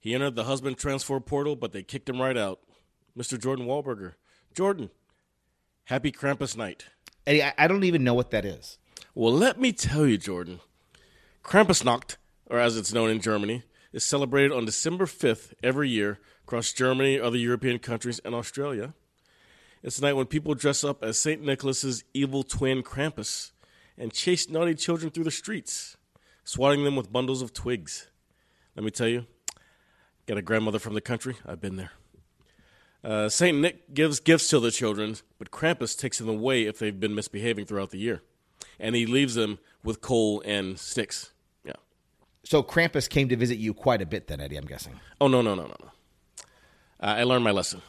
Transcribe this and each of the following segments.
he entered the husband transfer portal, but they kicked him right out. Mr. Jordan Wahlberger. Jordan, happy Krampus night. Eddie, I, I don't even know what that is. Well, let me tell you, Jordan. Krampusnacht, or as it's known in Germany, is celebrated on December 5th every year across Germany, other European countries, and Australia. It's a night when people dress up as St. Nicholas's evil twin Krampus and chase naughty children through the streets, swatting them with bundles of twigs. Let me tell you, got a grandmother from the country, I've been there. Uh, St. Nick gives gifts to the children, but Krampus takes them away if they've been misbehaving throughout the year. And he leaves them with coal and sticks. Yeah. So Krampus came to visit you quite a bit then, Eddie, I'm guessing. Oh, no, no, no, no, no. Uh, I learned my lesson.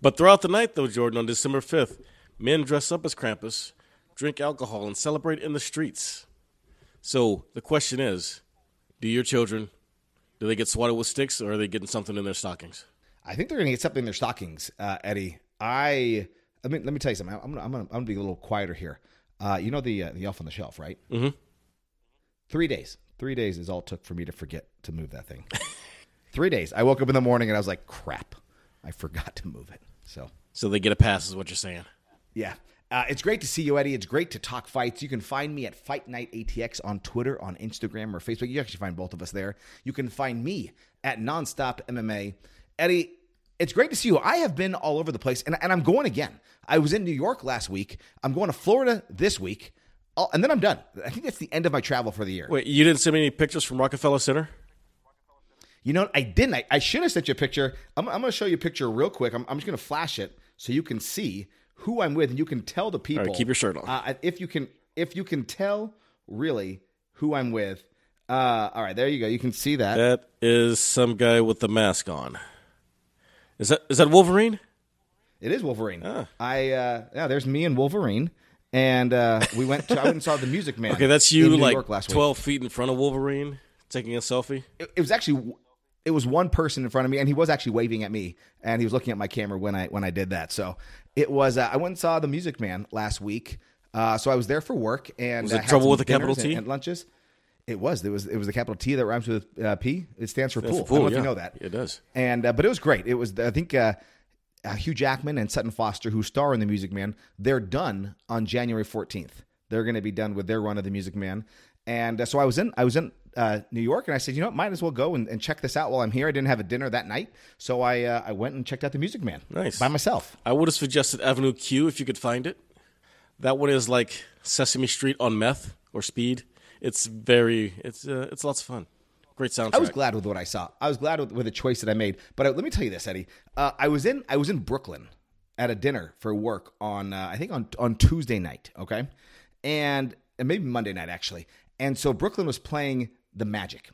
But throughout the night, though, Jordan, on December 5th, men dress up as Krampus, drink alcohol, and celebrate in the streets. So the question is do your children, do they get swatted with sticks or are they getting something in their stockings? I think they're going to get something in their stockings, uh, Eddie. I, I mean, let me tell you something. I'm going I'm gonna, I'm gonna be a little quieter here. Uh, you know the uh, the elf on the shelf, right? Mhm. Three days. Three days is all it took for me to forget to move that thing. Three days. I woke up in the morning and I was like, crap, I forgot to move it. So So they get a pass, is what you're saying. Yeah. Uh, it's great to see you, Eddie. It's great to talk fights. You can find me at Fight Night ATX on Twitter, on Instagram, or Facebook. You actually find both of us there. You can find me at Nonstop MMA. Eddie, it's great to see you. I have been all over the place, and, and I'm going again. I was in New York last week. I'm going to Florida this week, I'll- and then I'm done. I think that's the end of my travel for the year. Wait, you didn't send me any pictures from Rockefeller Center? You know what? I didn't. I, I should have sent you a picture. I'm, I'm going to show you a picture real quick. I'm, I'm just going to flash it so you can see who I'm with, and you can tell the people. keep your shirt on. Uh, if you can, if you can tell really who I'm with. Uh, all right, there you go. You can see that. That is some guy with the mask on. Is that is that Wolverine? It is Wolverine. Ah. I uh, yeah. There's me and Wolverine, and uh, we went. To, I went and saw the Music Man. Okay, that's you like last week. 12 feet in front of Wolverine taking a selfie. it, it was actually it was one person in front of me, and he was actually waving at me, and he was looking at my camera when I when I did that. So it was. Uh, I went and saw the Music Man last week. Uh, so I was there for work, and Was it had Trouble with a capital dinners and- T? and lunches. It was. It was. It was the capital T that rhymes with uh, P. It stands for pool. pool, I don't know if you know that. It does. And uh, but it was great. It was. I think. Uh, uh, Hugh Jackman and Sutton Foster, who star in The Music Man, they're done on January 14th. They're going to be done with their run of The Music Man. And uh, so I was in I was in uh, New York, and I said, you know, what, might as well go and, and check this out while I'm here. I didn't have a dinner that night, so I uh, I went and checked out The Music Man Nice. by myself. I would have suggested Avenue Q if you could find it. That one is like Sesame Street on meth or speed. It's very it's uh, it's lots of fun. Great soundtrack. I was glad with what I saw. I was glad with, with the choice that I made. But uh, let me tell you this, Eddie. Uh, I was in I was in Brooklyn at a dinner for work on uh, I think on on Tuesday night. Okay, and, and maybe Monday night actually. And so Brooklyn was playing the Magic.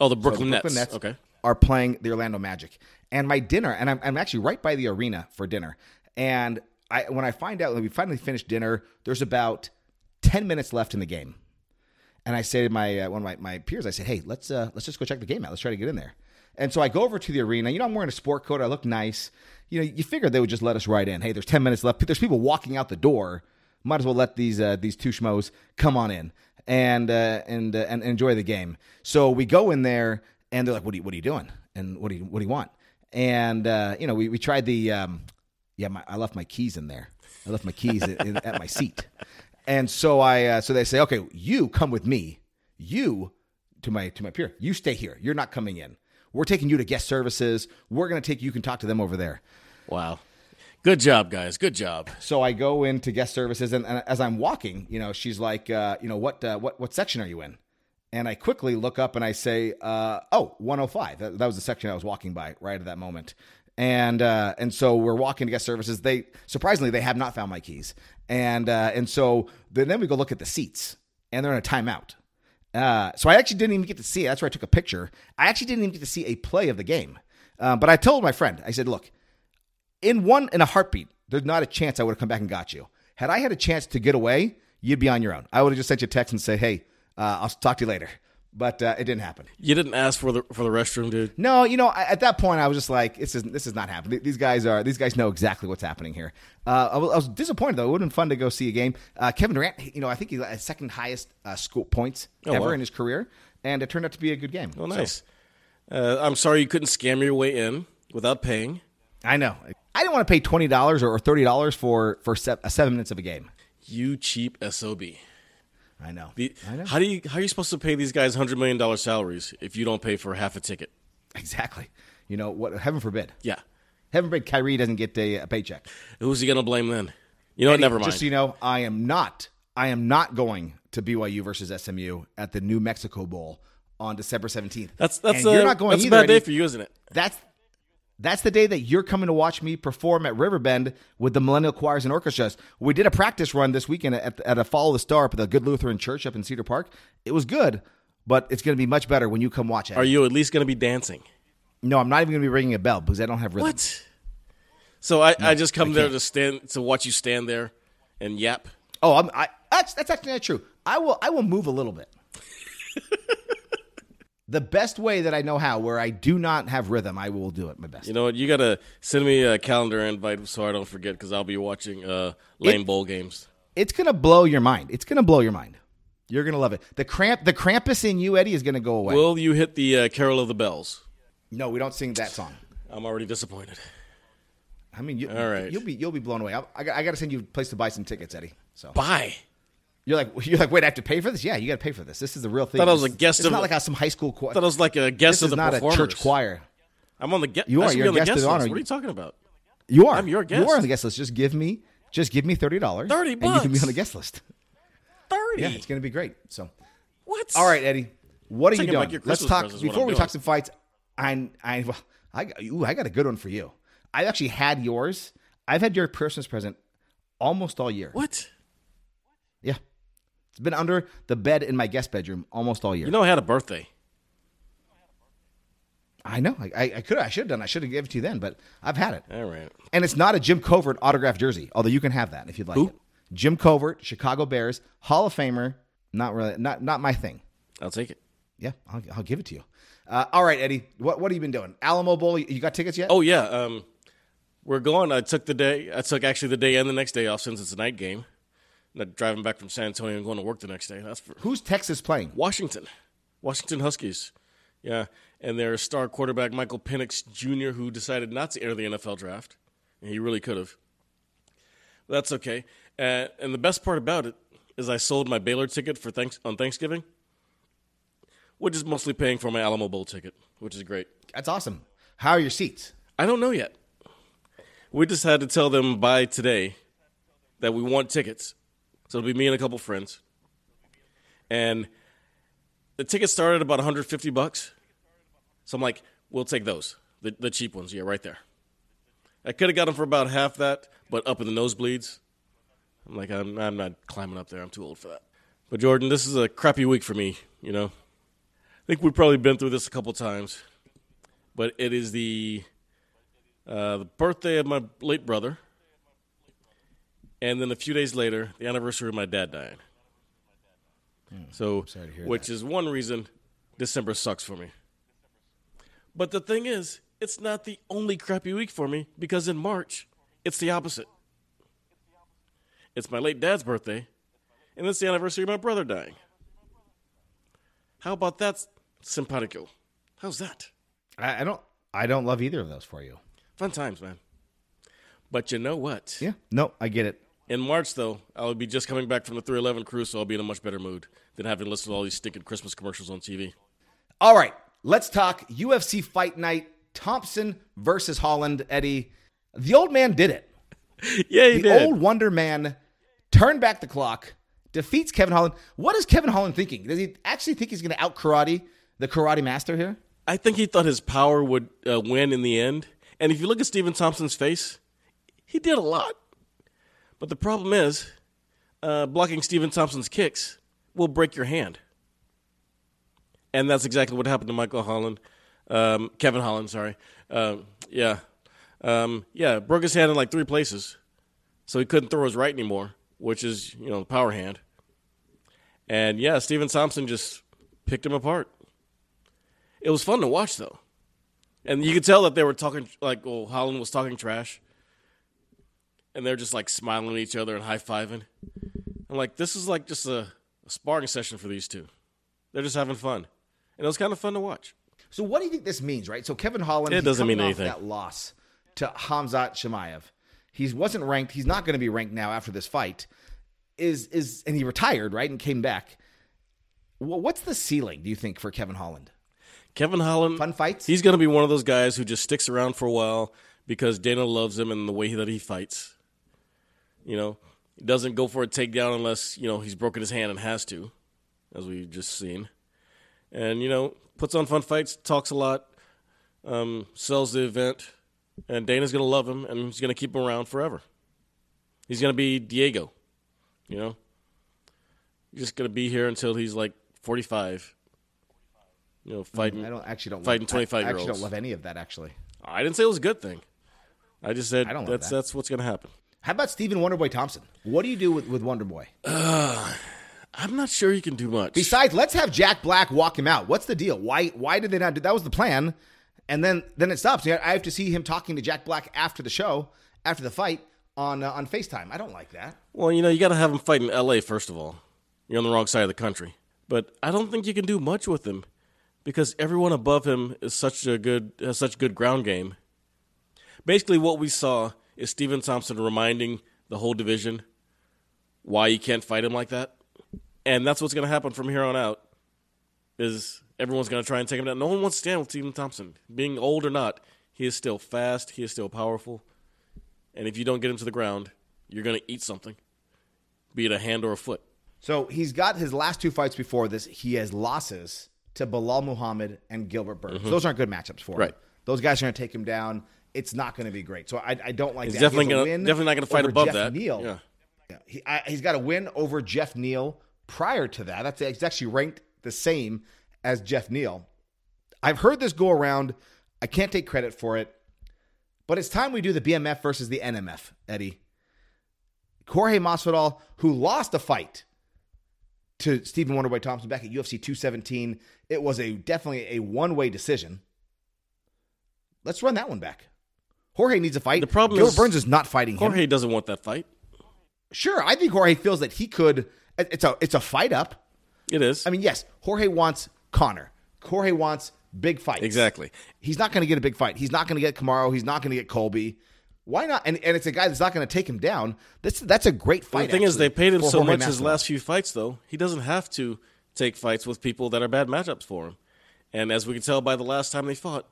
Oh, the So Brooklyn, the Nets. Okay. Are playing the Orlando Magic, and my dinner, and I'm, I'm actually right by the arena for dinner. And I, when I find out when we finally finished dinner, there's about ten minutes left in the game. And I say to my uh, one of my, my peers, I said, "Hey, let's uh, let's just go check the game out. Let's try to get in there." And so I go over to the arena. You know, I'm wearing a sport coat. I look nice. You know, you figured they would just let us right in. Hey, there's ten minutes left. There's people walking out the door. Might as well let these uh, these two schmoes come on in and uh, and uh, and enjoy the game. So we go in there, and they're like, "What are you What are you doing? And what do you What do you want?" And uh, you know, we we tried the um, yeah. My, I left my keys in there. I left my keys in, in, at my seat. And so I uh, so they say, "Okay, you come with me. You to my to my peer. You stay here. You're not coming in. We're taking you to guest services. We're going to take you. You can talk to them over there." Wow. Good job, guys. Good job. So I go into guest services, and, and as I'm walking, you know, she's like, uh, you know, what uh, what what section are you in? And I quickly look up and I say, uh, oh, 105. That, that was the section I was walking by right at that moment. And uh, and so we're walking to guest services. They surprisingly they have not found my keys. And uh, and so then, we go look at the seats, and they're in a timeout. Uh, so I actually didn't even get to see it. That's where I took a picture. I actually didn't even get to see a play of the game. Uh, but I told my friend, I said, look, in one in a heartbeat, there's not a chance I would have come back and got you. Had I had a chance to get away, you'd be on your own. I would have just sent you a text and say, hey, uh, I'll talk to you later. But uh, it didn't happen. You didn't ask for the for the restroom, dude. No, you know, I, at that point, I was just like, "This is this is not happening." These guys are these guys know exactly what's happening here. Uh, I, was, I was disappointed though; it would have been fun to go see a game. Uh, Kevin Durant, you know, I think he's had second highest uh, school points Oh, ever wow. in his career, and it turned out to be a good game. Oh, So, nice. Uh, I'm sorry you couldn't scam your way in without paying. I know. I didn't want to pay twenty dollars or thirty dollars for for se- uh, seven minutes of a game. You cheap sob. I know. The, I know. How do you how are you supposed to pay these guys hundred million dollar salaries if you don't pay for half a ticket? Exactly. You know what? Heaven forbid. Yeah. Heaven forbid Kyrie doesn't get a, a paycheck. Who's he gonna blame then? You know what? Eddie, Never mind. Just so you know, I am not. I am not going to BYU versus SMU at the New Mexico Bowl on December seventeenth. that's that's and a, you're not going that's either. a bad day Eddie. for you, isn't it? That's that's the day that you're coming to watch me perform at Riverbend with the Millennial Choirs and Orchestras. We did a practice run this weekend at, at a Follow the Star up at the Good Lutheran Church up in Cedar Park. It was good, but it's going to be much better when you come watch it. Are you at least gonna be dancing? no, I'm not even going to be ringing a bell because I don't have rhythm. What? So I, I just come there to stand to watch you stand there and yap. Oh, I'm, I, that's that's actually not true. I will I will move a little bit. the best way that I know how, where I do not have rhythm, I will do it my best. You know what? You gotta send me a calendar invite so I don't forget because I'll be watching uh, lame It- bowl games. it's gonna blow your mind. It's gonna blow your mind. You're gonna love it. The cramp, the Krampus in you, Eddie, is gonna go away. Will you hit the uh, Carol of the Bells? no, we don't sing that song. I'm already disappointed. I mean, you, All right. you'll be you'll be blown away. I, I, got, I got to send you a place to buy some tickets, Eddie. So Bye. You're like you're like, wait, I have to pay for this? Yeah, you got to pay for this. This is the real thing. Thought I was a guest It's of- not like how some high school choir. I thought I was like a guest This of is the not a church choir. I'm on the guest. You are. I should You're be on a the guest guest of honor. list. What are you talking about? You are. I'm your guest. You are on the guest list. Just give me just give me thirty dollars. 30 and you can be on the guest list. Thirty. Yeah, it's gonna be great. So. what? All right, Eddie. What are you doing? Let's talk presents is what before we doing. talk some fights. I I well, I got- ooh, I got a good one for you. I've actually had yours. I've had your Christmas present almost all year. What? Yeah, it's been under the bed in my guest bedroom almost all year. You know I had a birthday. I know. I, I, could. I should have done. I should have given it to you then, but I've had it, All right. and it's not a Jim Covert autographed jersey. Although you can have that if you'd like Who? it. Jim Covert, Chicago Bears, Hall of Famer. Not really. Not not my thing. I'll take it. Yeah, I'll, I'll give it to you. Uh, all right, Eddie. What what have you been doing? Alamo Bowl. You got tickets yet? Oh yeah. Um, we're going. I took the day. I took actually the day and the next day off since it's a night game. Not driving back from San Antonio and going to work the next day. That's for Who's Texas playing? Washington, Washington Huskies. Yeah, and their star quarterback Michael Penix Jr., who decided not to enter the NFL draft, and he really could have. That's okay. Uh, and the best part about it is I sold my Baylor ticket for thanks on Thanksgiving, which is mostly paying for my Alamo Bowl ticket, which is great. That's awesome. How are your seats? I don't know yet. We just had to tell them by today that we want tickets. So it'll be me and a couple friends. And the tickets started about 150 bucks. So I'm like, we'll take those. The, the cheap ones, yeah, right there. I could have got them for about half that, but up in the nosebleeds. I'm like, I'm, I'm not climbing up there. I'm too old for that. But Jordan, this is a crappy week for me, you know? I think we've probably been through this a couple times. But it is the uh, the birthday of my late brother, and then a few days later, the anniversary of my dad dying. Hmm. So, to hear which is one reason December sucks for me. But the thing is, it's not the only crappy week for me because in March, it's the opposite. It's my late dad's birthday, and it's the anniversary of my brother dying. How about that, simpatico? How's that? I, I don't. I don't love either of those for you. Fun times, man. But you know what? Yeah. No, I get it. In March, though, I'll be just coming back from the 311 cruise, so I'll be in a much better mood than having to listen to all these stinking Christmas commercials on TV. All right. Let's talk UFC Fight Night. Thompson versus Holland. Eddie, the old man did it. Yeah, he The did. old Wonder Man turned back the clock, defeats Kevin Holland. What is Kevin Holland thinking? Does he actually think he's going to out karate the karate master here? I think he thought his power would uh, win in the end. And if you look at Stephen Thompson's face, he did a lot. But the problem is, uh, blocking Stephen Thompson's kicks will break your hand. And that's exactly what happened to Michael Holland. Um, Kevin Holland, sorry. Um, yeah. Um, yeah, broke his hand in like three places. So he couldn't throw his right anymore, which is, you know, the power hand. And yeah, Stephen Thompson just picked him apart. It was fun to watch, though. And you could tell that they were talking, like, well, Holland was talking trash. And they're just like smiling at each other and high fiving. I'm like, this is like just a, a sparring session for these two. They're just having fun. And it was kind of fun to watch. So what do you think this means, right? So Kevin Holland, It doesn't mean anything. That loss to Khamzat Chimaev. He wasn't ranked. He's not going to be ranked now after this fight. Is is and he retired right and came back. Wha- What's the ceiling? Do you think for Kevin Holland? Kevin Holland. Fun fights? He's going to be one of those guys who just sticks around for a while because Dana loves him and the way that he fights. You know, he doesn't go for a takedown unless, you know, he's broken his hand and has to, as we've just seen. And, you know, puts on fun fights, talks a lot, um, sells the event, and Dana's going to love him and he's going to keep him around forever. He's going to be Diego, you know? He's just going to be here until he's like 45. You know, fighting. I don't actually don't Fighting love, I- 25 I actually don't love any of that. Actually, I didn't say it was a good thing. I just said I don't that's that. that's what's going to happen. How about Stephen Wonderboy Thompson? What do you do with with Wonderboy? I'm not sure he can do much. Besides, let's have Jack Black walk him out. What's the deal? Why why did they not do that? Was the plan? And then then it stops. I have to see him talking to Jack Black after the show, after the fight on uh, on Facetime. I don't like that. well, you know, you got to have him fight in L.A. first of all. You're on the wrong side of the country, but I don't think you can do much with him because everyone above him is such a good has such good ground game. Basically, what we saw is Stephen Thompson reminding the whole division why you can't fight him like that, and that's what's going to happen from here on out. Is everyone's going to try and take him down? No one wants to stand with Stephen Thompson, being old or not. He is still fast. He is still powerful, and if you don't get him to the ground, you're going to eat something, be it a hand or a foot. So he's got his last two fights before this. He has losses to Belal Muhammad and Gilbert Burns. Those aren't good matchups for him. Mm-hmm. Right. Those guys are going to take him down. It's not going to be great. So I, I don't like He's that. definitely gonna- definitely not gonna fight above Jeff that. Neal. Yeah. Yeah. He, I, he's got a win over Geoff Neal prior to that. That's he's actually ranked the same as Geoff Neal. I've heard this go around. I can't take credit for it, but it's time we do the BMF versus the NMF, Eddie. Jorge Masvidal, who lost a fight to Stephen Wonderboy Thompson back at UFC 217, it was a definitely a one-way decision. Let's run that one back. Jorge needs a fight. The problem Gilbert is Burns is not fighting him. Jorge doesn't want that fight. Sure, I think Jorge feels that he could. It's a it's a fight up. It is. I mean, yes, Jorge wants Conor. Jorge wants big fights. exactly. He's not going to get a big fight. He's not going to get Kamaru. He's not going to get Colby. Why not? And, and it's a guy that's not going to take him down. This that's a great fight. the thing is, they paid him so Jorge much his last few fights, though. He doesn't have to take fights with people that are bad matchups for him. And as we can tell by the last time they fought,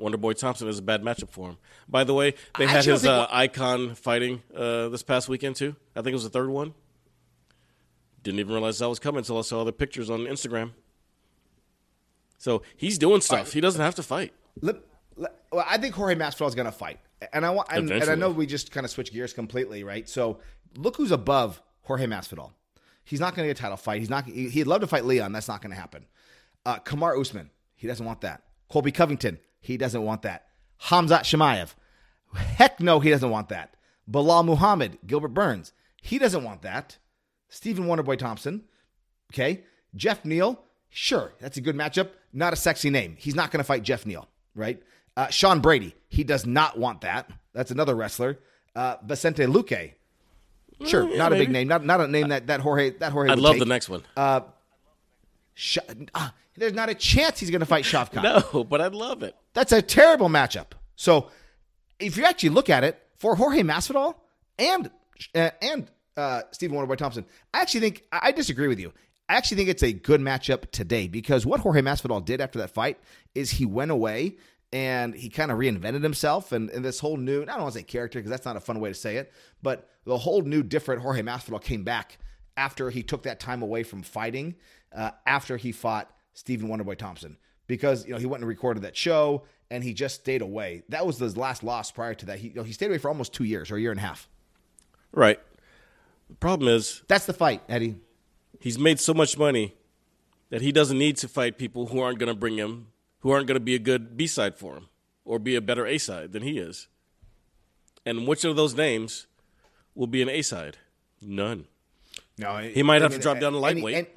Wonderboy Thompson is a bad matchup for him. By the way, they I had his uh, icon fighting uh, this past weekend too. I think it was the third one. Didn't even realize that was coming until I saw the pictures on Instagram. So he's doing stuff. He doesn't have to fight. Let- let- well, I think Jorge Masvidal is going to fight, and I want, and, and I know we just kind of switch gears completely, right? So look who's above Jorge Masvidal. He's not going to get a title fight. He's not. he- He'd love to fight Leon. That's not going to happen. Uh, Kamaru Usman. He doesn't want that. Colby Covington. He doesn't want that. Khamzat Chimaev. Heck no, he doesn't want that. Belal Muhammad. Gilbert Burns. He doesn't want that. Stephen Wonderboy Thompson. Okay. Geoff Neal, sure, that's a good matchup. Not a sexy name. He's not going to fight Geoff Neal, right? Uh, Sean Brady, he does not want that. That's another wrestler. Uh, Vicente Luque, sure, yeah, not a big name, not not a name that that Jorge that Jorge. I'd would love take. the next one. Sh- ah, there's not a chance he's going to fight Shavkat. no, but I'd love it. That's a terrible matchup. So, if you actually look at it for Jorge Masvidal and uh, and uh, Stephen Wonderboy Thompson, I actually think I disagree with you. I actually think it's a good matchup today because what Jorge Masvidal did after that fight is he went away and he kind of reinvented himself and, and this whole new I don't want to say character because that's not a fun way to say it, but the whole new different Jorge Masvidal came back after he took that time away from fighting uh, after he fought Stephen Wonderboy Thompson because you know he went and recorded that show and he just stayed away. That was his last loss prior to that. He you know, he stayed away for almost two years or a year and a half. Right. The problem is That's the fight, Eddie. he's made so much money that he doesn't need to fight people who aren't going to bring him who aren't going to be a good B side for him or be a better A side than he is. And which of those names will be an A side? None. No, He might have to drop down to lightweight.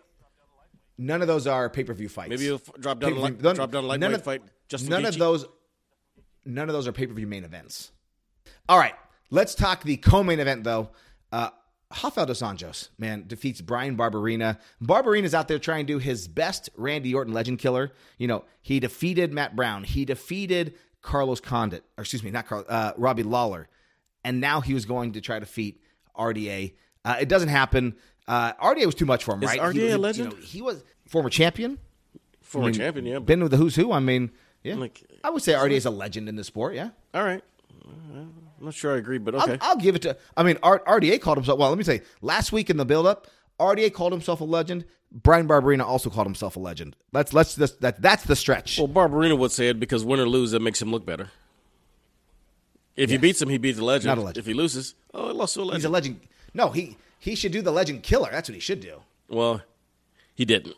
None of those are pay per view fights. Maybe you'll f- drop down to Pay-per-view- li- none- drop down none lightweight of- fight none of those. None of those are pay per view main events. All right, let's talk the co-main event though. Uh, Rafael dos Anjos, man, defeats Bryan Barberena. Barberena's out there trying to do his best Randy Orton legend killer. You know, he defeated Matt Brown. He defeated Carlos Condit, or excuse me, not Carlos, uh, Robbie Lawler. And now he was going to try to defeat RDA. Uh, it doesn't happen. Uh, RDA was too much for him, Is right? RDA He- a legend? You know, he was former champion former champion, yeah. been with the who's who. I mean, yeah, Like- I would say RDA is a legend in the sport. Yeah, All right. I'm not sure I agree, but I'll, okay. I'll give it to. I mean, R- RDA called himself. Well, let me say, last week in the build-up, RDA called himself a legend. Bryan Barberena also called himself a legend. Let's let's just that that's the stretch. well, Barberena would say it because win or lose, that makes him look better. If he beats him, he beats the legend. Not a legend. If he loses, oh, he lost to a legend. He's a legend. No, he he should do the legend killer. That's what he should do. well, he didn't.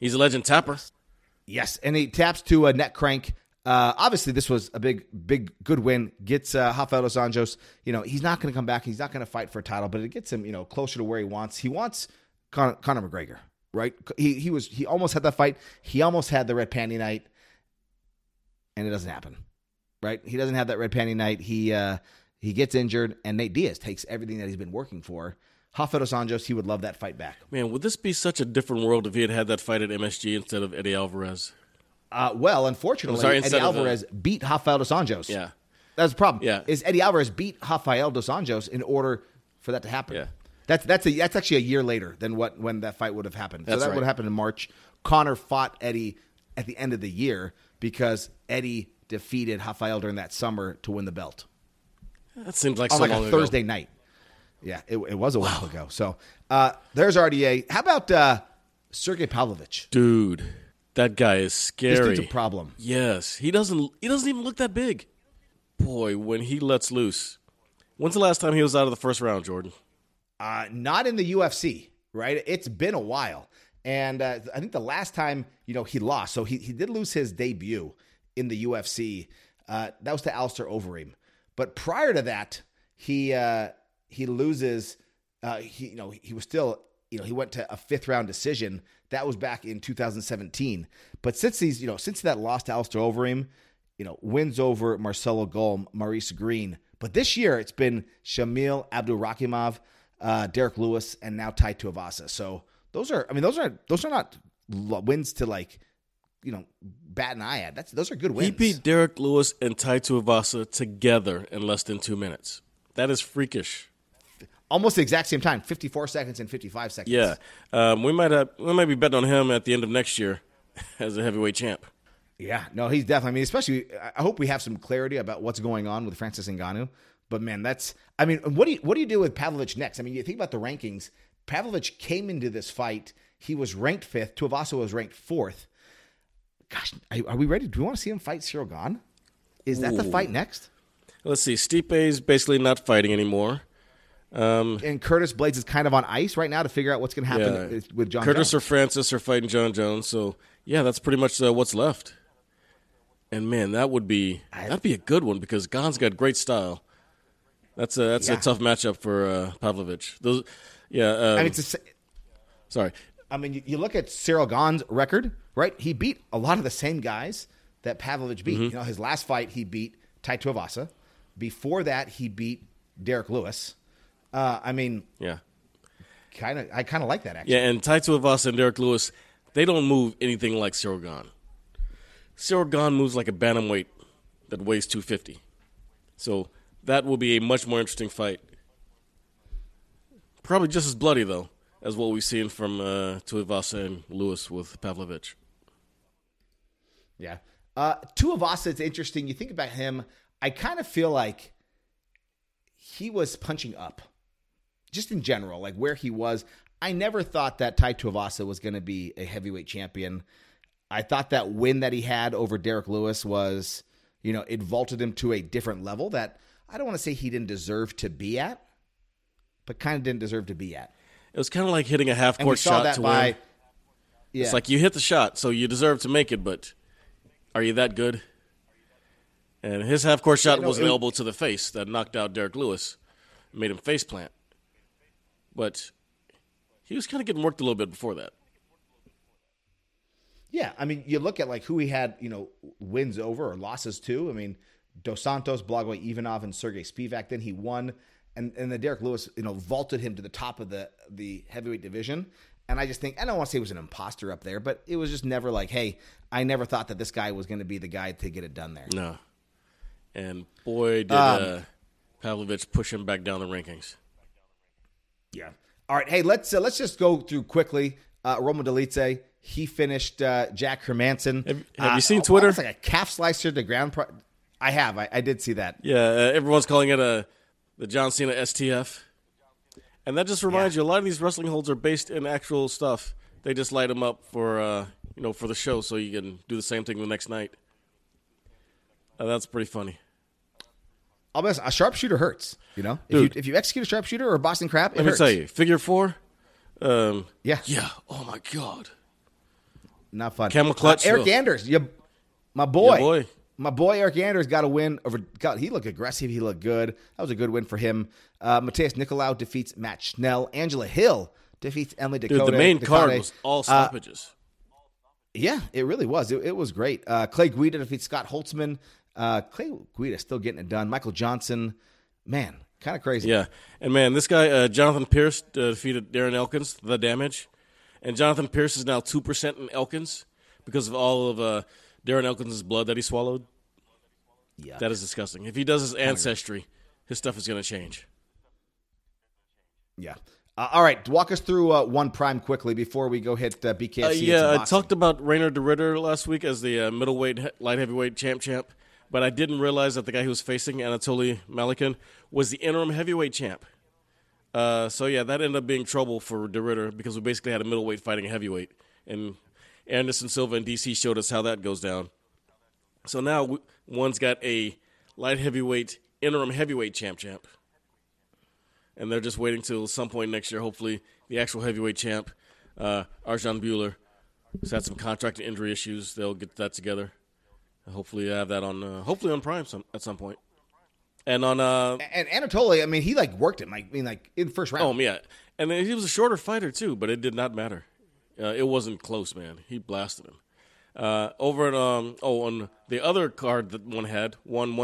He's a legend tapper. Yes, and he taps to a neck crank. Uh, obviously, this was a big, big, good win. Gets uh, Rafael dos Anjos. You know, he's not going to come back. He's not going to fight for a title, but it gets him, you know, closer to where he wants. He wants Con- Conor McGregor, right? He he was he almost had that fight. He almost had the red panty night, and it doesn't happen, right? He doesn't have that red panty night. He uh, he gets injured, and Nate Diaz takes everything that he's been working for. Rafael dos Anjos, he would love that fight back. Man, would this be such a different world if he had had that fight at MSG instead of Eddie Alvarez? Uh, well, unfortunately, sorry, Eddie of, uh, Alvarez beat Rafael dos Anjos. Yeah. That's the problem. Yeah. Is Eddie Alvarez beat Rafael dos Anjos in order for that to happen? Yeah. That's that's a, that's actually a year later than what when that fight would have happened. That's so that right. would have happened in March. Conor fought Eddie at the end of the year because Eddie defeated Rafael during that summer to win the belt That seems like on so like long a ago. Thursday night. Yeah, it, it was a while ago. So uh, there's RDA. How about uh, Sergey Pavlovich? Dude, that guy is This scary. dude's a problem. Yes, he doesn't. He doesn't even look that big. Boy, when he lets loose. When's the last time he was out of the first round, Jordan? Uh, not in the UFC, right? It's been a while. And uh, I think the last time, you know, he lost. So he, he did lose his debut in the UFC. Uh, that was to Alistair Overeem. But prior to that, he uh, he loses. Uh, he you know he was still you know he went to a fifth round decision. That was back in 2017. But since these you know since that loss to Alistair Overeem, you know wins over Marcelo Golm, Maurice Greene. But this year it's been Shamil Abdurakhimov, uh, Derrick Lewis, and now Tai Tuivasa. So those are I mean those are those are not wins to like you know bat an eye at. That's those are good wins. He beat Derrick Lewis and Tai Tuivasa together in less than two minutes. That is freakish. almost the exact same time, 54 seconds and 55 seconds. Yeah, um, we might have, we might be betting on him at the end of next year as a heavyweight champ. Yeah, no, he's definitely. I mean, especially, I hope we have some clarity about what's going on with Francis Ngannou. But man, that's. I mean, what do you what do you do with Pavlovich next? I mean, you think about the rankings. Pavlovich came into this fight. He was ranked fifth. Tuivasa was ranked fourth. Gosh, are are we ready? Do we want to see him fight Ciryl Gane? Is that the fight next? Let's see. Stipe's basically not fighting anymore. Um, And Curtis Blaydes is kind of on ice right now to figure out what's going to happen yeah, with Jon. Curtis Jones. or Francis are fighting Jon Jones. So yeah, that's pretty much uh, what's left. And man, that would be that'd be a good one because Gane's got great style. That's a that's Yeah. a tough matchup for uh, Pavlovich. Those, yeah. Um, I mean, a, sorry. I mean, you, you look at Ciryl Gane's record, right? He beat a lot of the same guys that Pavlovich beat. You know, his last fight, he beat Tai Tuivasa. Before that, he beat Derrick Lewis. Uh, I mean, Yeah. kind of, I kind of like that actually. Yeah, and Tai Tuivasa and Derrick Lewis, they don't move anything like Ciryl Gane. Ciryl Gane moves like a bantamweight that weighs 250. So that will be a much more interesting fight. Probably just as bloody, though, as what we've seen from uh, Tuivasa and Lewis with Pavlovich. Yeah. Uh, Tuivasa, it's interesting. You think about him, I kind of feel like he was punching up, just in general, like where he was. I never thought that Tai Tuivasa was going to be a heavyweight champion. I thought that win that he had over Derrick Lewis was, you know, it vaulted him to a different level that I don't want to say he didn't deserve to be at, but kind of didn't deserve to be at. It was kind of like hitting a half court shot to by, win. yeah, It's like you hit the shot, so you deserve to make it, but Are you that good? And his half court shot no, was an elbow to the face that knocked out Derrick Lewis, made him face plant. But he was kind of getting worked a little bit before that. Yeah, I mean, you look at like who he had, you know, wins over or losses to. I mean, Dos Santos, Blagoy Ivanov, and Sergey Spivak. Then he won, and and the Derrick Lewis, you know, vaulted him to the top of the the heavyweight division. And I just think I don't want to say he was an imposter up there, but it was just never like, hey, I never thought that this guy was going to be the guy to get it done there. No. And boy, did Um, uh, Pavlovich push him back down the rankings. Yeah. All right. Hey, let's uh, let's just go through quickly. Uh, Roman Dolidze, he finished uh, Jack Hermansson. Have- have Uh, you seen Twitter? It's like a calf slicer to ground. Pro- I have. I, I did see that. Yeah, uh, everyone's calling it a the John Cena STF, and that just reminds you a lot of these wrestling holds are based in actual stuff. They just light them up for uh, you know for the show, so you can do the same thing the next night. Uh, that's pretty funny. I'll be honest, a sharpshooter hurts. You know, if you if you execute a sharpshooter or a Boston crab, it Let hurts. me tell you, figure four. Um, Yeah. yeah. Oh my god. not fun. Camel clutch, Uh, Eric ugh. Anders, you, my boy, Your boy. My boy Eryk Anders got a win over. God, he looked aggressive. He looked good. That was a good win for him. Uh, Matheus Nicolau defeats Matt Schnell. Angela Hill defeats Emily Ducote. Dude, the main card was all Uh, stoppages. Yeah, it really was. It, it was great. Uh, Clay Guida defeats Scott Holtzman. Uh, Clay Guida still getting it done. Michael Johnson, man, kind of crazy. Yeah, and man, this guy uh, Jonathan Pearce uh, defeated Darren Elkins, the damage, and Jonathan Pearce is now two percent in Elkins because of all of uh, Darren Elkins' blood that he swallowed. Yeah. That is disgusting. If he does his ancestry, his stuff is going to change. Yeah. Uh, all right, walk us through uh, one prime quickly before we go hit uh, BKFC. Uh, yeah, I talked about Reinier de Ridder last week as the uh, middleweight, light heavyweight champ champ, but I didn't realize that the guy who was facing Anatoly Malykhin was the interim heavyweight champ. Uh, so yeah, that ended up being trouble for de Ridder because we basically had a middleweight fighting a heavyweight, and Anderson Silva and DC showed us how that goes down. So now one's got a light heavyweight interim heavyweight champ champ, and they're just waiting till some point next year. Hopefully, the actual heavyweight champ, uh, Arjan Bhullar, has had some contract and injury issues. They'll get that together. Hopefully, have that on. Uh, hopefully, on Prime some, at some point. And on. Uh, And Anatoly, I mean, he like worked him. Like, I mean, like in first round. oh yeah, and then he was a shorter fighter too, but it did not matter. Uh, it wasn't close, man. He blasted him. Uh, over at um oh on the other card that one had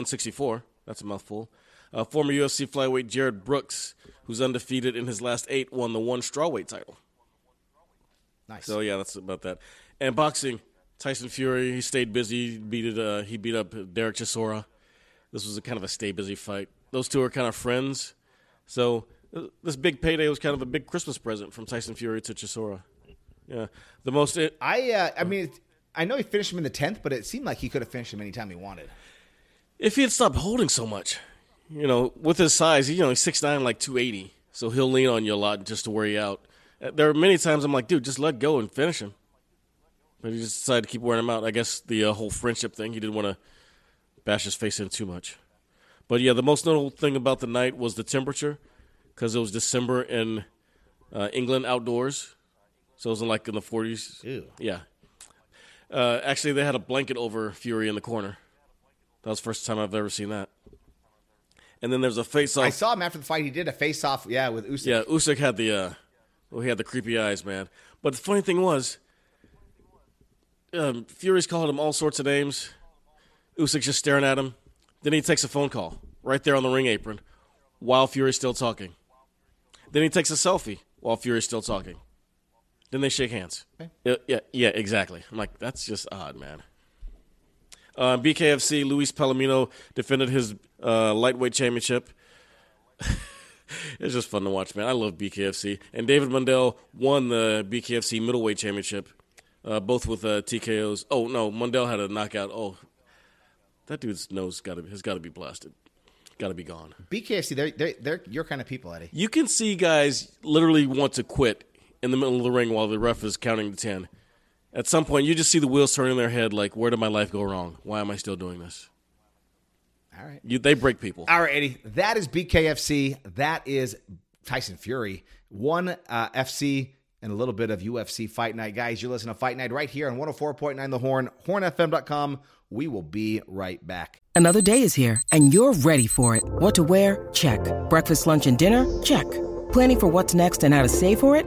sixty four. That's a mouthful. Uh, former UFC flyweight Jarred Brooks, who's undefeated in his last eight, won the one strawweight title. nice. So yeah, that's about that. And boxing, Tyson Fury, he stayed busy. Beat it. Uh, he beat up Derek Chisora. This was a kind of a stay busy fight. Those two are kind of friends. So uh, this big payday was kind of a big Christmas present from Tyson Fury to Chisora. Yeah, the most. It, I, uh, I mean, I know he finished him in the tenth, but it seemed like he could have finished him anytime he wanted. if he had stopped holding so much, you know, with his size, you know, he's six nine, like two eighty, so he'll lean on you a lot just to wear you out. Uh, There are many times I'm like, dude, just let go and finish him. But he just decided to keep wearing him out. I guess the uh, whole friendship thing, he didn't want to bash his face in too much. But yeah, the most notable thing about the night was the temperature, because it was December in uh, England outdoors, so it was in like in the 40s. Ew. Yeah. Uh, actually, they had a blanket over Fury in the corner. That was the first time I've ever seen that. And then there's a face off. I saw him after the fight. He did a face off, yeah, with Usyk. Yeah, Usyk had the uh, well, he had the creepy eyes, man. But the funny thing was, um, Fury's calling him all sorts of names. Usyk's just staring at him. Then he takes a phone call right there on the ring apron while Fury's still talking. Then he takes a selfie while Fury's still talking. Then they shake hands. Yeah, yeah, yeah, exactly. I'm like, that's just odd, man. Uh, BKFC, Luis Palomino defended his uh, lightweight championship. it's just fun to watch, man. I love BKFC. And David Mundell won the BKFC middleweight championship, uh, both with uh, TKOs. Oh no, Mundell had a knockout. Oh, that dude's nose got to has got to be blasted. Got to be gone. BKFC, they're, they're they're your kind of people, Eddie. You can see guys literally want to quit in the middle of the ring while the ref is counting to 10. At some point, you just see the wheels turning in their head like, where did my life go wrong? Why am I still doing this? All right. You, they break people. All right, Eddie. That is BKFC. That is Tyson Fury. One uh, FC and a little bit of UFC Fight Night. Guys, you're listening to Fight Night right here on 104.9 The Horn, hornfm.com, We will be right back. Another day is here, and you're ready for it. What to wear? Check. Breakfast, lunch, and dinner? Check. Planning for what's next and how to save for it?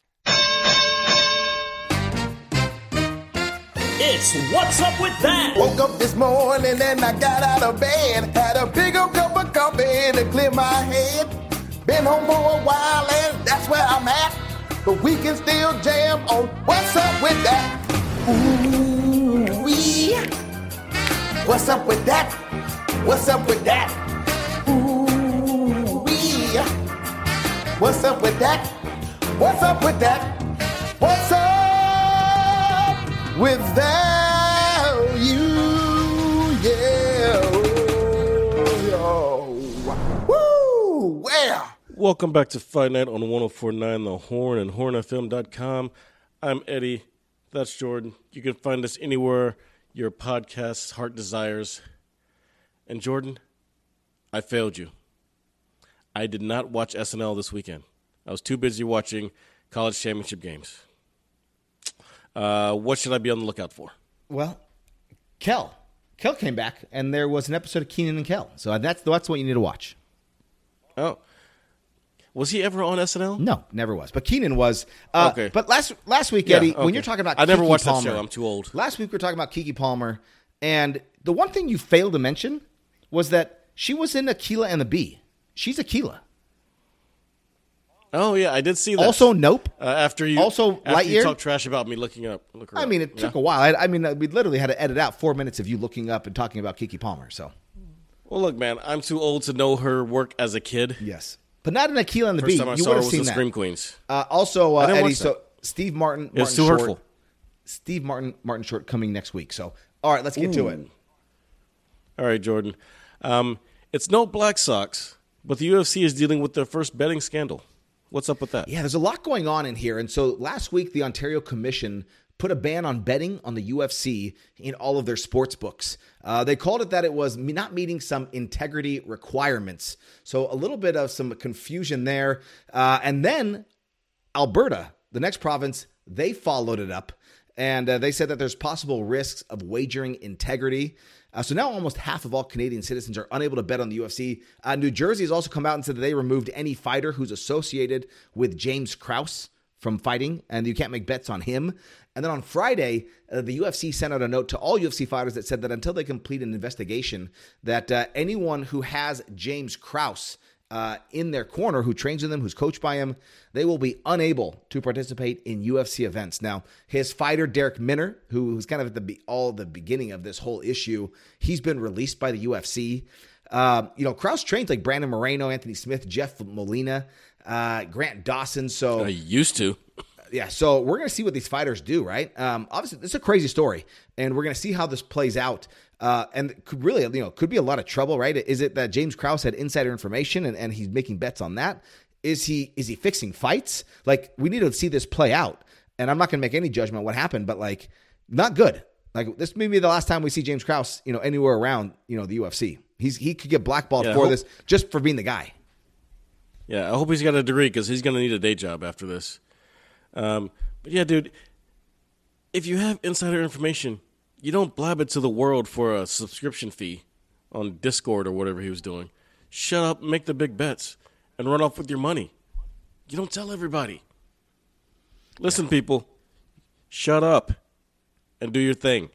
It's What's Up With That? Woke up this morning and I got out of bed. Had a big old cup of coffee to clear my head. Been home for a while and that's where I'm at. But we can still jam on What's Up With That. Ooh, wee. What's up with that? What's up with that? Ooh, wee. What's up with that? What's up with that? What's up with that? You, yeah. Oh, Woo! Well. Welcome back to Fight Night on 1049 The Horn and hornfm.com. I'm Eddie. That's Jordan. You can find us anywhere your podcast's heart desires. And Jordan, I failed you. I did not watch SNL this weekend. I was too busy watching college championship games. Uh, what should I be on the lookout for? Well, Kel. Kel came back, and there was an episode of Kenan and Kel. So that's that's what you need to watch. Oh, was he ever on SNL? No, never was. But Kenan was. Uh, Okay. But last last week, Yeah, Eddie, when you're talking about, I never Kiki watched that show. I'm too old. Last week we were talking about Keke Palmer, and the one thing you failed to mention was that she was in Akeelah and the Bee. She's Akeelah. Oh yeah, I did see that. Also, Nope. uh, after you also after you Lightyear? talk trash about me looking up. Look I mean, it Yeah. took a while. I, I mean, we literally had to edit out four minutes of you looking up and talking about Keke Palmer. So Well, look, man, I'm too old to know her work as a kid. yes, but not in Akeelah and the First Bee. time I You saw her was in that. Scream Queens. Uh, also, uh, Eddie. So. Steve Martin. Martin too Short, hurtful. Steve Martin. Martin Short coming next week. So all right, let's get to it. All right, Jordan. Um, it's no Black Sox, but the UFC is dealing with their first betting scandal. What's up with that? Yeah, there's a lot going on in here. And so last week, the Ontario Commission put a ban on betting on the UFC in all of their sports books. Uh, they called it that it was not meeting some integrity requirements. So a little bit of some confusion there. Uh, and then Alberta, the next province, they followed it up. And uh, they said that there's possible risks of wagering integrity. Uh, so now almost half of all Canadian citizens are unable to bet on the UFC. Uh, New Jersey has also come out and said that they removed any fighter who's associated with James Krause from fighting, and you can't make bets on him. And then on Friday, uh, the UFC sent out a note to all UFC fighters that said that until they complete an investigation, that uh, anyone who has James Krause uh, in their corner, who trains with him, who's coached by him, they will be unable to participate in UFC events. Now, his fighter Darrick Minner, who who's kind of at the all the beginning of this whole issue, he's been released by the UFC. Uh, you know, Krause trains like Brandon Moreno, Anthony Smith, Jeff Molina, uh, Grant Dawson. So I used to. Yeah, so we're gonna see what these fighters do, right? Um, obviously, it's a crazy story, and we're gonna see how this plays out. Uh, and could really, you know, could be a lot of trouble, right? Is it that James Krause had insider information and, and he's making bets on that? Is he is he fixing fights? Like we need to see this play out. And I'm not gonna make any judgment on what happened, but like not good. Like this may be the last time we see James Krause, you know, anywhere around, you know, the UFC. He's he could get blackballed Yeah, for hope- this just for being the guy. Yeah, I hope he's got a degree because he's going to need a day job after this. Um, but yeah, dude, if you have insider information, you don't blab it to the world for a subscription fee on Discord or whatever he was doing. Shut up, make the big bets, and run off with your money. You don't tell everybody. Listen, people, shut up and do your thing.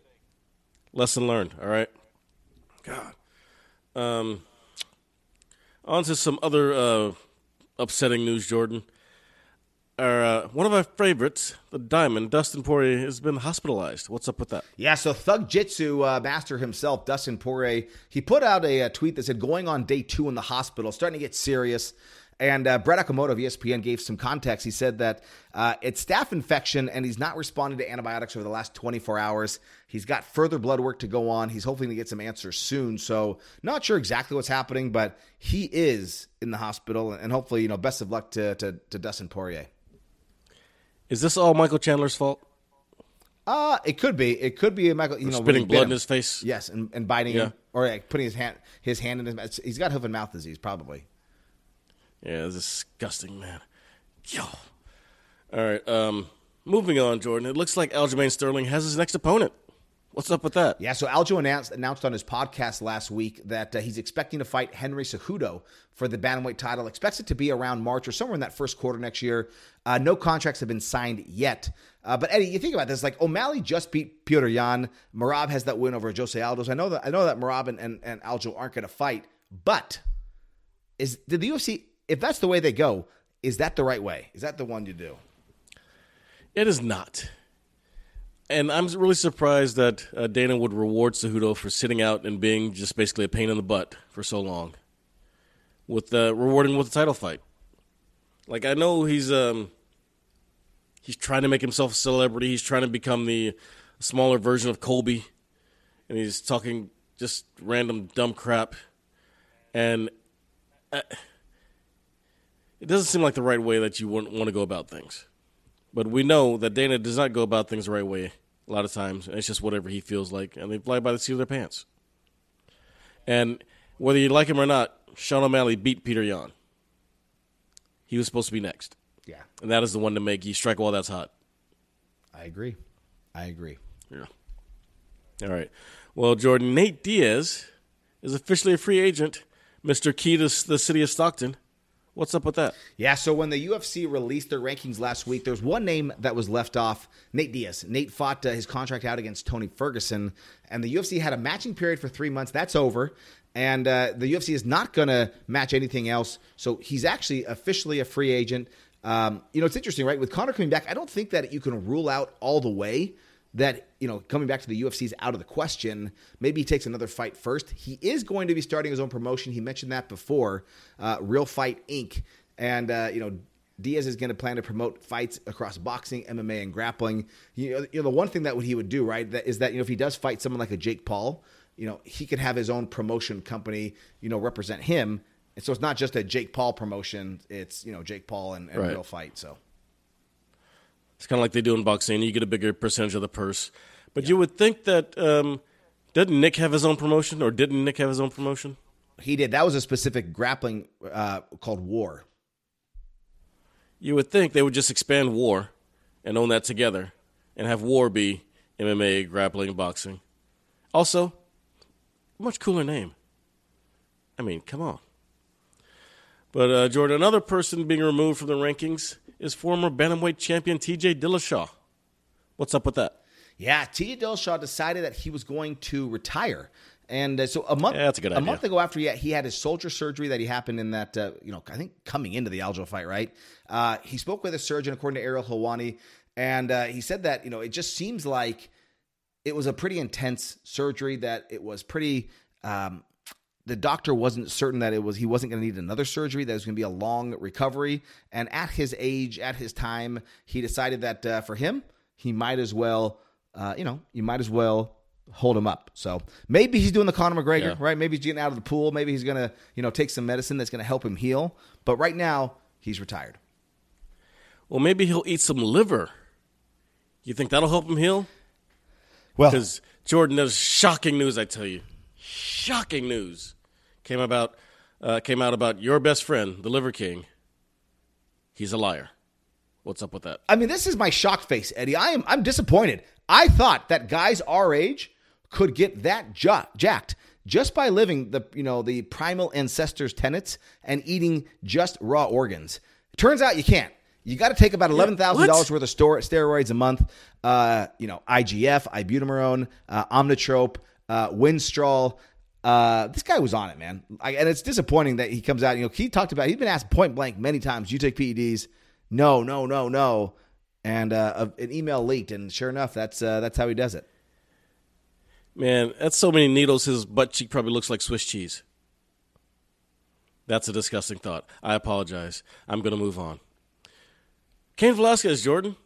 Lesson learned, all right? God. Um, on to some other uh, upsetting news, Jordan. Our, uh, one of our favorites, the Diamond, Dustin Poirier, has been hospitalized. What's up with that? Yeah, so Thug Jitsu uh, master himself, Dustin Poirier, he put out a, uh tweet that said going on day two in the hospital, starting to get serious. And uh, Brett Okamoto of ESPN gave some context. He said that uh, it's staph infection and he's not responding to antibiotics over the last 24 hours. He's got further blood work to go on. He's hoping to get some answers soon. So, not sure exactly what's happening, but he is in the hospital. And hopefully, you know, best of luck to, to, to Dustin Poirier. Is this all Michael Chandler's fault? Uh, it could be. It could be Michael. You know, spitting blood in his face? Yes, and, and biting Yeah. him, or like, putting his hand his hand in his mouth. He's got hoof and mouth disease, probably. Yeah, it's disgusting, man. Yo. All right. Um, moving on, Jordan. It looks like Aljamain Sterling has his next opponent. What's up with that? Yeah, so Aljo announced announced on his podcast last week that uh, he's expecting to fight Henry Cejudo for the bantamweight title. Expects it to be around March or somewhere in that first quarter next year. Uh, no contracts have been signed yet. Uh, but Eddie, you think about this: like O'Malley just beat Petr Yan. Merab has that win over Jose Aldo. I know that I know that Merab and, and, and Aljo aren't going to fight, but is did the UFC? If that's the way they go, is that the right way? Is that the one you do? It is not. And I'm really surprised that uh, Dana would reward Cejudo for sitting out and being just basically a pain in the butt for so long, with uh, rewarding with a title fight. Like I know he's um, he's trying to make himself a celebrity. He's trying to become the smaller version of Colby, and he's talking just random dumb crap. And uh, it doesn't seem like the right way that you want, want to go about things. But we know that Dana does not go about things the right way a lot of times. And it's just whatever he feels like, and they fly by the seat of their pants. And whether you like him or not, Sean O'Malley beat Peter Yan. He was supposed to be next, Yeah, and that is the one to make you strike while that's hot. I agree. I agree. Yeah. All right. Well, Jordan, Nate Diaz is officially a free agent. Mister Key to the city of Stockton. What's up with that? Yeah, so when the UFC released their rankings last week, there's one name that was left off Nate Diaz. Nate fought uh, his contract out against Tony Ferguson, and the UFC had a matching period for three months. That's over. And uh, the UFC is not going to match anything else. So he's actually officially a free agent. Um, you know, it's interesting, right? With Conor coming back, I don't think that you can rule out all the way that you know coming back to the UFC is out of the question. Maybe he takes another fight first. He is going to be starting his own promotion. He mentioned that before, uh, Real Fight Inc. And uh, you know Diaz is going to plan to promote fights across boxing, MMA, and grappling. You know, you know the one thing that what he would do right that is that you know if he does fight someone like a Jake Paul, you know he could have his own promotion company, you know, represent him. And so it's not just a Jake Paul promotion; it's you know Jake Paul and, and Right. Real Fight. So. It's kind of like they do in boxing. You get a bigger percentage of the purse. But you would think that um, didn't Nick have his own promotion, or didn't Nick have his own promotion? He did. That was a specific grappling uh, called War. You would think they would just expand War and own that together, and have War be MMA, grappling, boxing. Also, much cooler name. I mean, come on. But uh, Jordan, another person being removed from the rankings is former bantamweight champion T.J. Dillashaw. What's up with that? Yeah, T.J. Dillashaw decided that he was going to retire. And uh, so a month, Yeah, a idea. month ago, after he had, he had his soldier surgery that he happened in that, uh, you know, I think coming into the Aljo fight, right? Uh, he spoke with a surgeon, according to Ariel Helwani, and uh, he said that you know it just seems like it was a pretty intense surgery. That it was pretty. Um, the doctor wasn't certain that it was he wasn't going to need another surgery that it was going to be a long recovery and at his age at his time he decided that uh, for him he might as well uh, you know you might as well hold him up so maybe he's doing the Conor McGregor Yeah. right maybe he's getting out of the pool maybe he's going to you know take some medicine that's going to help him heal but right now he's retired Well, maybe he'll eat some liver. You think that'll help him heal? well Because Jordan, there's shocking news. I tell you, shocking news came about uh, came out about your best friend, the Liver King. He's a liar. What's up with that? I mean, this is my shock face, Eddie. I am I'm disappointed. I thought that guys our age could get that ja- jacked just by living the you know the primal ancestors tenets and eating just raw organs. Turns out you can't. You got to take about eleven thousand dollars worth of store, steroids a month. Uh, you know, IGF, ibutamoren, uh, Omnitrope, uh, Winstrol. Uh, this guy was on it, man. I, and it's disappointing that he comes out. You know, he talked about. He's been asked point blank many times. You take PEDs? No, no, no, no. And uh, an email leaked, and sure enough, that's uh, that's how he does it. Man, that's so many needles. His butt cheek probably looks like Swiss cheese. That's a disgusting thought. I apologize. I'm going to move on. Cain Velasquez, Jordan.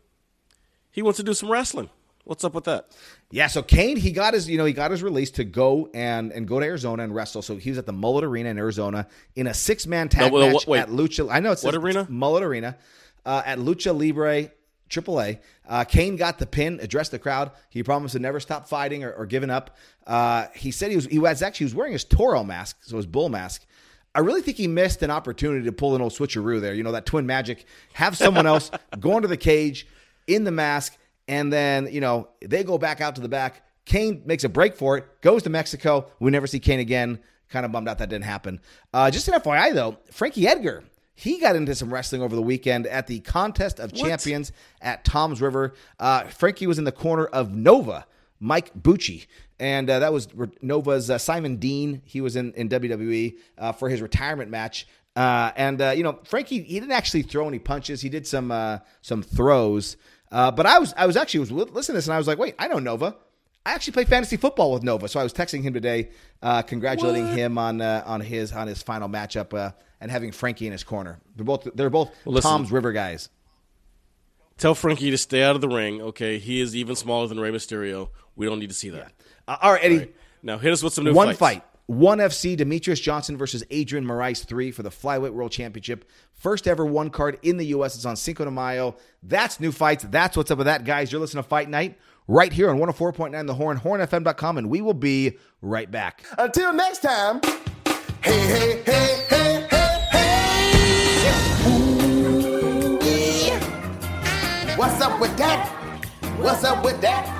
He wants to do some wrestling. What's up with that? Yeah, so Cain, he got his, you know, he got his release to go and and go to Arizona and wrestle. So he was at the Mullett Arena in Arizona in a six man tag No, match wait. at Lucha. I know it's What arena? Mullett Arena uh, at Lucha Libre AAA. Uh, Cain got the pin, addressed the crowd. He promised to never stop fighting or, or giving up. Uh, he said he was he was actually he was wearing his Toro mask, so his bull mask. I really think he missed an opportunity to pull an old switcheroo there. You know that twin magic. Have someone else go into the cage in the mask, and then you know they go back out to the back. Cain makes a break for it, goes to Mexico. We never see Cain again. Kind of bummed out that didn't happen. Uh, just an FYI though, Frankie Edgar he got into some wrestling over the weekend at the Contest of Champions at Toms River. Uh, Frankie was in the corner of Nova, Mike Bucci. And uh, that was Nova's uh, Simon Dean. He was in, in WWE uh, for his retirement match. Uh, and, uh, you know, Frankie, he didn't actually throw any punches. He did some uh, some throws. but I was I was actually was listening to this and I was like, wait, I know Nova. I actually play fantasy football with Nova, so I was texting him today, uh, congratulating him on uh, on his on his final matchup uh, and having Frankie in his corner. They're both they're both listen. Toms River guys. Tell Frankie to stay out of the ring, okay? He is even smaller than Rey Mysterio. We don't need to see that. Uh, all right, Eddie. All right. Now hit us with some new fights. one fights. fight. One FC Demetrious Johnson versus Adrian Moraes three for the Flyweight World Championship. First ever one card in the U.S. It's on Cinco de Mayo. That's new fights. That's what's up with that, guys. You're listening to Fight Night right here on 104.9 The Horn, hornfm.com, and we will be right back. Until next time, hey, hey, hey, hey, hey, hey. Ooh, yeah. What's up with that? What's up with that?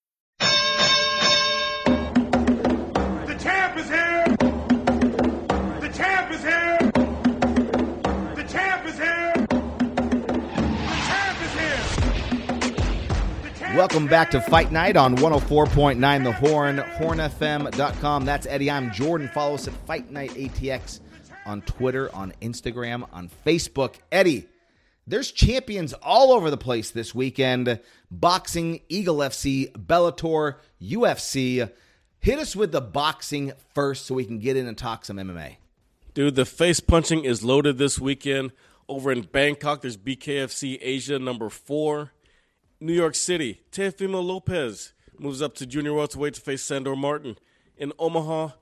Welcome back to! Fight Night on 104.9 The Horn, hornfm.com. That's Eddie. I'm Jordan. Follow us at Fight Night ATX on Twitter, on Instagram, on Facebook. Eddie, there's champions all over the place this weekend boxing, Eagle FC, Bellator, UFC. Hit us with the boxing first so we can get in and talk some MMA. Dude, the face punching is loaded this weekend. Over in Bangkok, there's BKFC Asia number four. New York City, Teofimo Lopez moves up to junior welterweight to face Sandor Martin. In Omaha,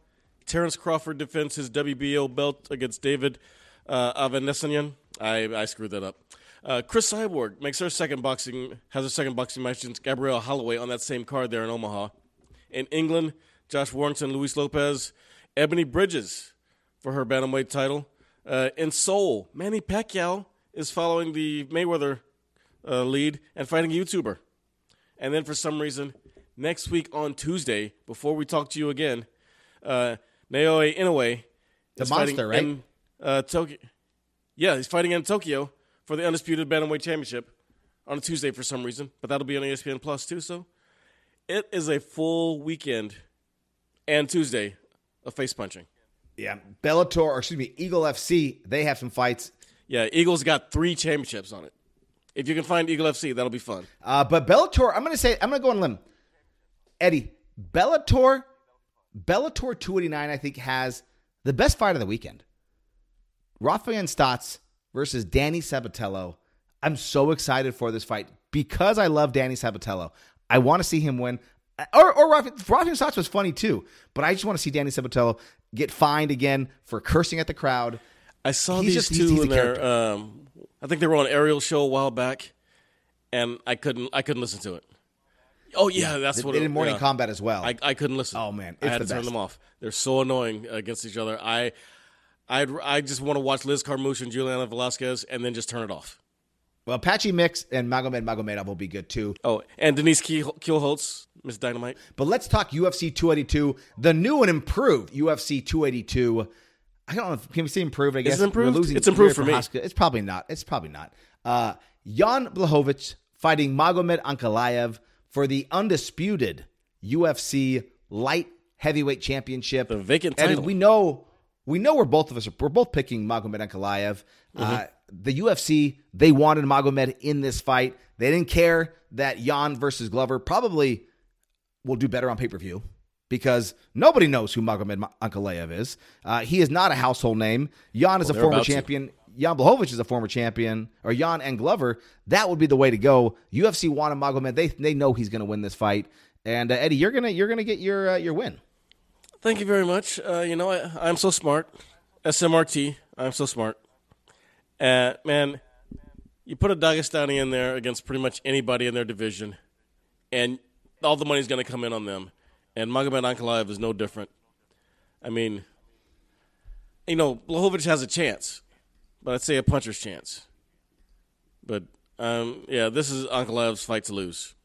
Terrence Crawford defends his WBO belt against David uh. I, I screwed that up. Uh, Cris Cyborg makes her second boxing has her second boxing match against Gabrielle Holloway on that same card there in Omaha. In England, Josh Warrington, Luis Lopez, Ebony Bridges for her bantamweight title. Uh, in Seoul, Manny Pacquiao is following the Mayweather uh, lead and fighting a YouTuber. And then for some reason, next week on Tuesday, before we talk to you again, uh, Naoya Inoue The monster, right? in uh, Tokyo. Yeah, he's fighting in Tokyo for the undisputed bantamweight championship on a Tuesday for some reason, but that'll be on ESPN Plus too. So it is a full weekend and Tuesday of face punching. Yeah, Bellator, or excuse me, Eagle FC, they have some fights. Yeah, Eagles got three championships on it. If you can find Eagle FC, that'll be fun. Uh, but Bellator, I'm going to say, I'm going to go on limb. Eddie, Bellator, Bellator 289, I think, has the best fight of the weekend. Rafael Stots versus Danny Sabatello. I'm so excited for this fight because I love Danny Sabatello. I want to see him win. Or, or Rafael, Stots was funny too, but I just want to see Danny Sabatello get fined again for cursing at the crowd. I saw He's these just- two in their. character. Um, I think they were on aerial show a while back, and I couldn't. I couldn't listen to it. Oh yeah, that's They, what. they it, did morning yeah. combat as well. I, I couldn't listen. Oh, man, I had to turn them off. They're so annoying against each other. I, I, I just want to watch Liz Carmouche and Juliana Velasquez, and then just turn it off. well, Patchy Mix and Magomed Magomedov will be good too. Oh, and Denise Kiel- Kielholtz, Miss Dynamite. But let's talk UFC 282, the new and improved UFC 282. I don't know if can we say improved. I guess it improved? We're losing It's improved for me. Prochazka. It's probably not. It's probably not. Uh, Jan Blachowicz fighting Magomed Ankalaev for the undisputed UFC light heavyweight championship. The vacant title. And we know we know we're both of us are, we're both picking Magomed Ankalaev. Uh, Mm-hmm. the UFC they wanted Magomed in this fight. They didn't care that Jan versus Glover probably will do better on pay per view because nobody knows who Magomed Ankalaev is. Uh, he is not a household name. Jan is a former about to. champion. Jan Blachowicz is a former champion, or Jan and Glover. That would be the way to go. UFC wanted Magomed. They they know he's going to win this fight. And uh, Eddie, you're gonna you're gonna get your uh, your win. Thank you very much. Uh, you know, I, I'm so smart. SMRT, I'm so smart. Uh, man, you put a Dagestani in there against pretty much anybody in their division, and all the money's going to come in on them. And Magomed Ankalaev is no different. I mean, you know, Blachowicz has a chance, but I'd say a puncher's chance. But um, yeah, this is Ankalaev's fight to lose.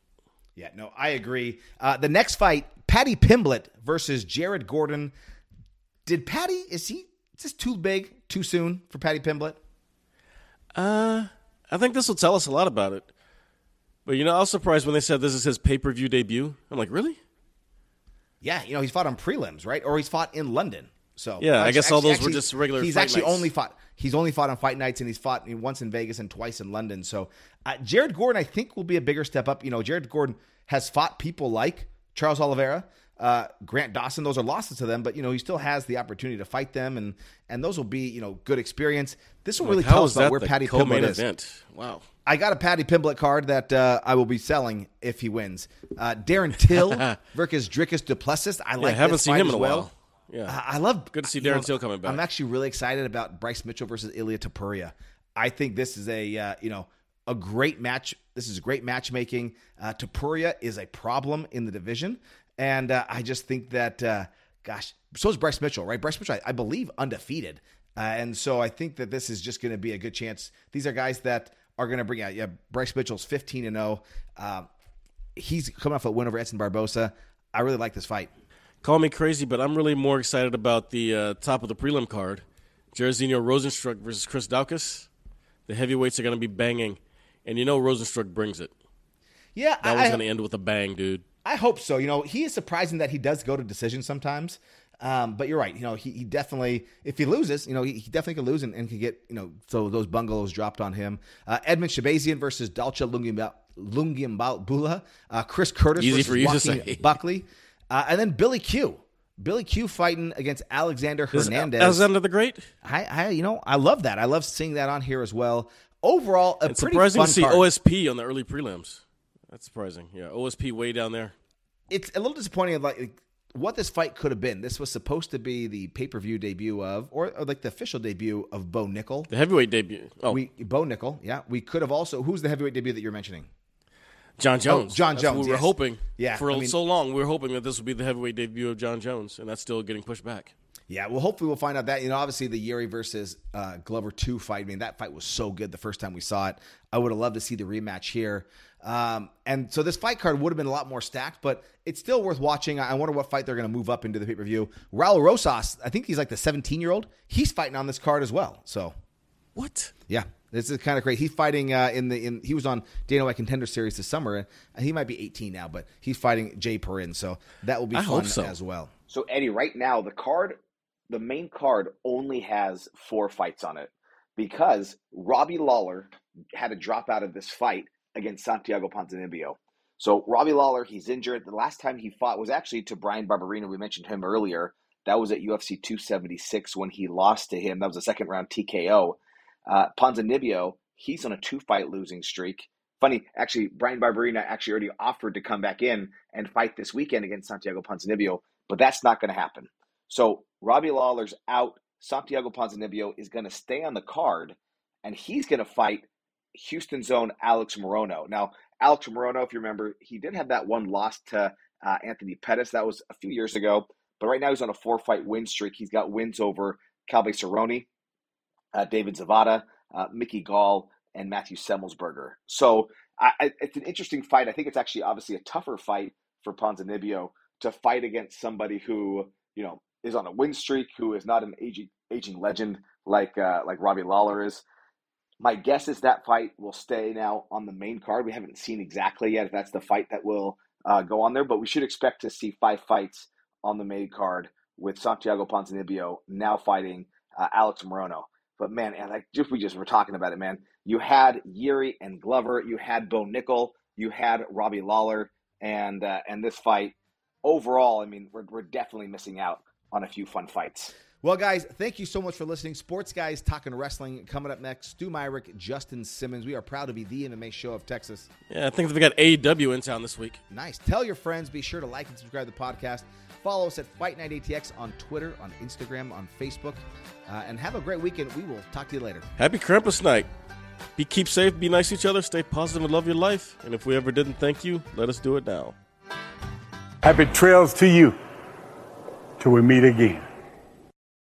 Yeah, no, I agree. Uh, the next fight, Paddy Pimblett versus Jared Gordon. Did Paddy is he is this too big too soon for Paddy Pimblett? Uh, I think this will tell us a lot about it. But you know, I was surprised when they said this is his pay per view debut. I'm like, really? Yeah, you know he's fought on prelims, right? Or he's fought in London. So Yeah, I guess all those were just regular He's actually nights. only fought. He's only fought on fight nights, and he's fought once in Vegas and twice in London. So uh, Jared Gordon, I think, will be a bigger step up. You know, Jared Gordon has fought people like Charles Oliveira, uh, Grant Dawson. Those are losses to them, but you know he still has the opportunity to fight them, and and those will be you know good experience. This will really Like, how tell us about where Paddy Pimblett is. event? Wow. I got a Paddy Pimblett card that uh, I will be selling if he wins. Uh, Darren Till versus Dricus du Plessis. I Yeah, like. I haven't seen him in a well. while. Yeah. I I love. Good to see Darren Till coming back. I'm actually really excited about Bryce Mitchell versus Ilia Topuria. I think this is a uh, you know a great match. This is great matchmaking. Uh, Tapuria is a problem in the division, and uh, I just think that uh, gosh, so is Bryce Mitchell, right? Bryce Mitchell, I, I believe, undefeated, uh, and so I think that this is just going to be a good chance. These are guys that are going to bring out. Yeah, Bryce Mitchell's 15 and 0. Um, he's coming off a win over Edson Barboza. I really like this fight. Call me crazy, but I'm really more excited about the uh, top of the prelim card. Jairzinho Rozenstruik versus Chris Daukaus. The heavyweights are going to be banging. And you know Rozenstruik brings it. Yeah, That I, one's going to end with a bang, dude. I hope so. You know, he is surprising that he does go to decision sometimes. Um, but you're right. You know, he, he definitely, if he loses, you know, he, he definitely could lose and, and could get, you know, so those bungalows dropped on him. Uh, Edmen Shahbazyan versus Dalcha Lungiambula. Uh, Chris Curtis Easy versus for you to Joaquin say. Buckley. Uh, and then Billy Q. Billy Q fighting against Alexander Is Hernandez. Alexander the Great? I, I, you know, I love that. I love seeing that on here as well. Overall, a It's pretty surprising fun to see card. OSP on the early prelims. That's surprising. Yeah, OSP way down there. it's a little disappointing. Like what this fight could have been. This was supposed to be the pay per view debut of, or, or like the official debut of Bo Nickal. The heavyweight debut. Oh, We Bo Nickal, yeah. We could have also. Who's the heavyweight debut that you're mentioning? Jon Jones. Oh, Jon That's Jones, we were yes. hoping. Yeah, For I mean- so long, we were hoping that this would be the heavyweight debut of Jon Jones, and that's still getting pushed back. Yeah, well, hopefully we'll find out that. You know, obviously the Yuri versus uh, Glover 2 fight, I mean, that fight was so good the first time we saw it. I would have loved to see the rematch here. Um, and so this fight card would have been a lot more stacked, but it's still worth watching. I I wonder what fight they're going to move up into the pay per view. Raul Rosas, I think he's like the 17 year old. He's fighting on this card as well. So What? yeah, this is kind of great. He's fighting uh, in the in. He was on Dana White Contender Series this summer, and he might be 18 now, but he's fighting Jay Perrin, so that will be I fun hope so. as well. So Eddie, right now the card, the main card only has four fights on it because Robbie Lawler had to drop out of this fight against Santiago Ponzinibbio. So Robbie Lawler, he's injured. The last time he fought was actually to Bryan Barberena. We mentioned him earlier. That was at UFC 276 when he lost to him. That was a second round TKO. Uh, Ponzinibbio, he's on a two fight losing streak. Funny, actually, Bryan Barberena actually already offered to come back in and fight this weekend against Santiago Ponzinibbio, but that's not going to happen. So Robbie Lawler's out. Santiago Ponzinibbio is going to stay on the card, and he's going to fight Houston's own Alex Morono. Now, Alex Morono, if you remember, he did have that one loss to uh, Anthony Pettis. That was a few years ago. But right now he's on a four fight win streak. He's got wins over Calve Cerrone, uh, David Zawada, uh, Mickey Gall, and Matthew Semelsberger. So I, it's an interesting fight. I think it's actually obviously a tougher fight for Ponzinibbio to fight against somebody who, you know, is on a win streak, who is not an aging aging legend like uh, like Robbie Lawler is. My guess is that fight will stay now on the main card. We haven't seen exactly yet if that's the fight that will uh, go on there, but we should expect to see five fights on the main card with Santiago Ponzinibbio now fighting uh, Alex Morono. But man, and like just we just were talking about it, man. You had Yuri and Glover, you had Bo Nickal, you had Robbie Lawler, and uh, and this fight overall, I mean, we're we're definitely missing out on a few fun fights. Well, guys, thank you so much for listening. Sports Guys Talking Wrestling coming up next. Stu Myrick, Justin Simmons. We are proud to be the MMA show of Texas. Yeah, I think we got AEW in town this week. Nice. Tell your friends. Be sure to like and subscribe to the podcast. Follow us at Fight Night ATX on Twitter, on Instagram, on Facebook. Uh, and have a great weekend. We will talk to you later. Happy Krampus night. Be keep safe, be nice to each other, stay positive, and love your life. And if we ever didn't thank you, let us do it now. Happy trails to you till we meet again.